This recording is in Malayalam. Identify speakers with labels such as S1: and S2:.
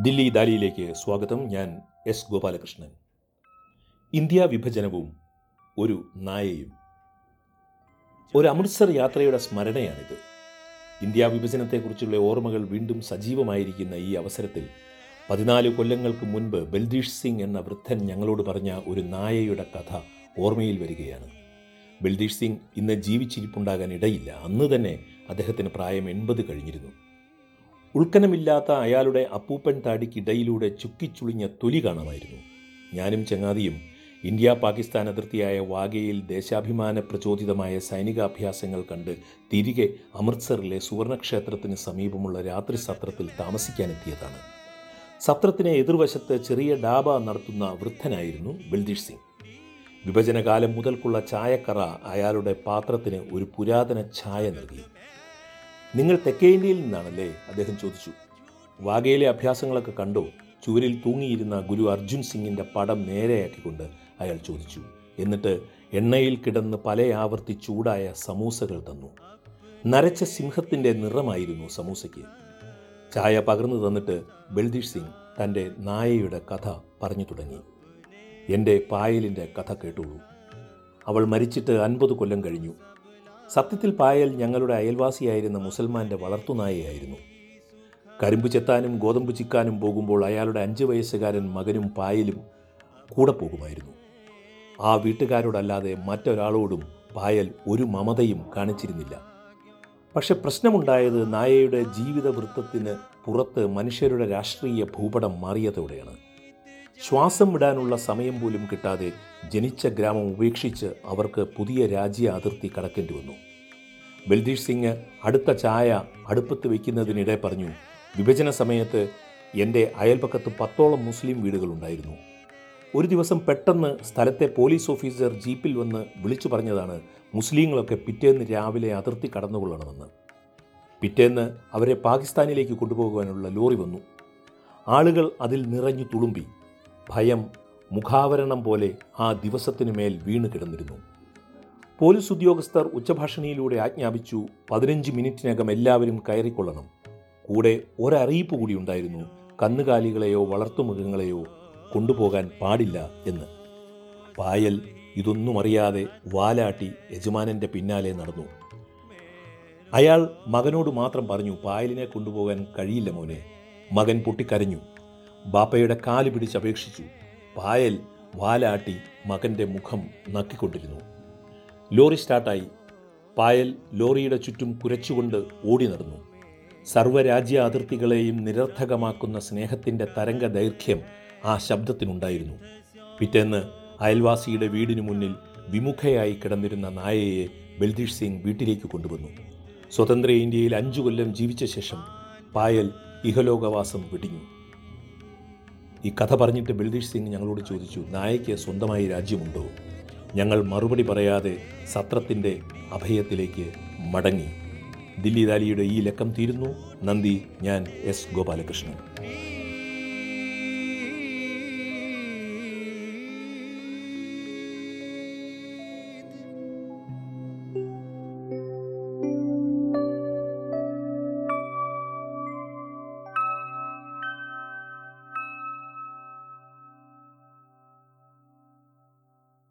S1: ദില്ലി ദാലിയിലേക്ക് സ്വാഗതം ഞാൻ എസ് ഗോപാലകൃഷ്ണൻ. ഇന്ത്യ വിഭജനവും ഒരു നായയും. ഒരു അമൃത്സർ യാത്രയുടെ സ്മരണയാണിത്. ഇന്ത്യ വിഭജനത്തെക്കുറിച്ചുള്ള ഓർമ്മകൾ വീണ്ടും സജീവമായിരിക്കുന്ന ഈ അവസരത്തിൽ പതിനാല് കൊല്ലങ്ങൾക്ക് മുൻപ് ബൽദീഷ് സിംഗ് എന്ന വൃദ്ധൻ ഞങ്ങളോട് പറഞ്ഞ ഒരു നായയുടെ കഥ ഓർമ്മയിൽ വരികയാണ്. ബൽദീഷ് സിംഗ് ഇന്ന് ജീവിച്ചിരിപ്പുണ്ടാകാൻ ഇടയില്ല. അന്ന് തന്നെ അദ്ദേഹത്തിന് പ്രായം എൺപത് കഴിഞ്ഞിരുന്നു. ഉൾക്കനമില്ലാത്ത അയാളുടെ അപ്പൂപ്പൻ താടിക്കിടയിലൂടെ ചുക്കിച്ചുളിഞ്ഞ തൊലി കാണാമായിരുന്നു. ഞാനും ചങ്ങാതിയും ഇന്ത്യ പാകിസ്ഥാൻ അതിർത്തിയായ വാഗയിൽ ദേശാഭിമാന പ്രചോദിതമായ സൈനികാഭ്യാസങ്ങൾ കണ്ട് തിരികെ അമൃത്സറിലെ സുവർണക്ഷേത്രത്തിന് സമീപമുള്ള രാത്രി സത്രത്തിൽ താമസിക്കാനെത്തിയതാണ്. സത്രത്തിന് എതിർവശത്ത് ചെറിയ ഡാബ നടത്തുന്ന വൃദ്ധനായിരുന്നു ബൽദീഷ് സിംഗ്. വിഭജനകാലം മുതൽക്കുള്ള ചായക്കറ അയാളുടെ പാത്രത്തിന് ഒരു പുരാതന ഛായ നൽകി. നിങ്ങൾ തെക്കേ ഇന്ത്യയിൽ നിന്നാണല്ലേ? അദ്ദേഹം ചോദിച്ചു. വാഗയിലെ അഭ്യാസങ്ങളൊക്കെ കണ്ടോ ചുവരിൽ തൂങ്ങിയിരുന്ന ഗുരു അർജുൻ സിംഗിന്റെ പടം നേരെയാക്കിക്കൊണ്ട് അയാൾ ചോദിച്ചു. എന്നിട്ട് എണ്ണയിൽ കിടന്ന് പല ആവർത്തി ചൂടായ സമൂസകൾ തന്നു. നരച്ച സിംഹത്തിന്റെ നിറമായിരുന്നു സമൂസയ്ക്ക്. ചായ പകർന്നു തന്നിട്ട് ബൽദീഷ് സിംഗ് തന്റെ നായയുടെ കഥ പറഞ്ഞു തുടങ്ങി. എന്റെ പായലിന്റെ കഥ കേട്ടുള്ളൂ അവൾ മരിച്ചിട്ട് അൻപത് കൊല്ലം കഴിഞ്ഞു. സത്യത്തിൽ പായൽ ഞങ്ങളുടെ അയൽവാസിയായിരുന്ന മുസൽമാന്റെ വളർത്തുനായയായിരുന്നു. കരിമ്പ് ചെത്താനും ഗോതമ്പ് ചിക്കാനും പോകുമ്പോൾ അയാളുടെ അഞ്ച് വയസ്സുകാരൻ മകനും പായലും കൂടെ പോകുമായിരുന്നു. ആ വീട്ടുകാരോടല്ലാതെ മറ്റൊരാളോടും പായൽ ഒരു മമതയും കാണിച്ചിരുന്നില്ല. പക്ഷെ പ്രശ്നമുണ്ടായത് നായയുടെ ജീവിത വൃത്തത്തിന് പുറത്ത് മനുഷ്യരുടെ രാഷ്ട്രീയ ഭൂപടം മാറിയതോടെയാണ്. ശ്വാസം വിടാനുള്ള സമയം പോലും കിട്ടാതെ ജനിച്ച ഗ്രാമം ഉപേക്ഷിച്ച് അവർക്ക് പുതിയ രാജ്യ അതിർത്തി കടക്കേണ്ടി വന്നു. ബൽദീഷ് സിംഗ് അടുത്ത ചായ അടുപ്പത്ത് വയ്ക്കുന്നതിനിടെ പറഞ്ഞു വിഭജന സമയത്ത് എന്റെ അയൽപക്കത്ത് പത്തോളം മുസ്ലിം വീടുകളുണ്ടായിരുന്നു. ഒരു ദിവസം പെട്ടെന്ന് സ്ഥലത്തെ പോലീസ് ഓഫീസർ ജീപ്പിൽ വന്ന് വിളിച്ചു പറഞ്ഞതാണ് മുസ്ലിങ്ങളൊക്കെ പിറ്റേന്ന് രാവിലെ അതിർത്തി കടന്നുകൊള്ളണമെന്ന്. പിറ്റേന്ന് അവരെ പാകിസ്ഥാനിലേക്ക് കൊണ്ടുപോകുവാനുള്ള ലോറി വന്നു. ആളുകൾ അതിൽ നിറഞ്ഞു തുളുമ്പി. ഭയം മുഖാവരണം പോലെ ആ ദിവസത്തിനു മേൽ വീണ് കിടന്നിരുന്നു. പോലീസ് ഉദ്യോഗസ്ഥർ ഉച്ചഭാഷണിയിലൂടെ ആജ്ഞാപിച്ചു പതിനഞ്ച് മിനിറ്റിനകം എല്ലാവരും കയറിക്കൊള്ളണം. കൂടെ ഒരറിയിപ്പ് കൂടി ഉണ്ടായിരുന്നു കന്നുകാലികളെയോ വളർത്തുമൃഗങ്ങളെയോ കൊണ്ടുപോകാൻ പാടില്ല എന്ന്. പായൽ ഇതൊന്നും അറിയാതെ വാലാട്ടി യജമാനന്റെ പിന്നാലെ നടന്നു. അയാൾ മകനോട് മാത്രം പറഞ്ഞു പായലിനെ കൊണ്ടുപോകാൻ കഴിയില്ല മോനെ. മകൻ പൊട്ടിക്കരഞ്ഞു. ബാപ്പയുടെ കാൽ പിടിച്ചപേക്ഷിച്ചു പായൽ വാലാട്ടി മകന്റെ മുഖം നക്കിക്കൊണ്ടിരുന്നു. ലോറി സ്റ്റാർട്ടായി. പായൽ ലോറിയുടെ ചുറ്റും കുരച്ചുകൊണ്ട് ഓടി നടന്നു. സർവരാജ്യ അതിർത്തികളെയും നിരർത്ഥകമാക്കുന്ന സ്നേഹത്തിന്റെ തരംഗ ദൈർഘ്യം ആ ശബ്ദത്തിനുണ്ടായിരുന്നു. പിറ്റേന്ന് അയൽവാസിയുടെ വീടിനു മുന്നിൽ വിമുഖയായി കിടന്നിരുന്ന നായയെ ബൽദീഷ് സിംഗ് വീട്ടിലേക്ക് കൊണ്ടുവന്നു. സ്വതന്ത്ര ഇന്ത്യയിൽ അഞ്ചു കൊല്ലം ജീവിച്ച ശേഷം പായൽ ഇഹലോകവാസം വെടിഞ്ഞു. ഈ കഥ പറഞ്ഞിട്ട് ബൽദീഷ് സിംഗ് ഞങ്ങളോട് ചോദിച്ചു നായയ്ക്ക് സ്വന്തമായി രാജ്യമുണ്ടോ? ഞങ്ങൾ മറുപടി പറയാതെ സത്രത്തിന്റെ അഭയത്തിലേക്ക് മടങ്ങി. ദില്ലി ദാലിയുടെ ഈ ലക്കം തീരുന്നു. നന്ദി ഞാൻ എസ് ഗോപാലകൃഷ്ണൻ.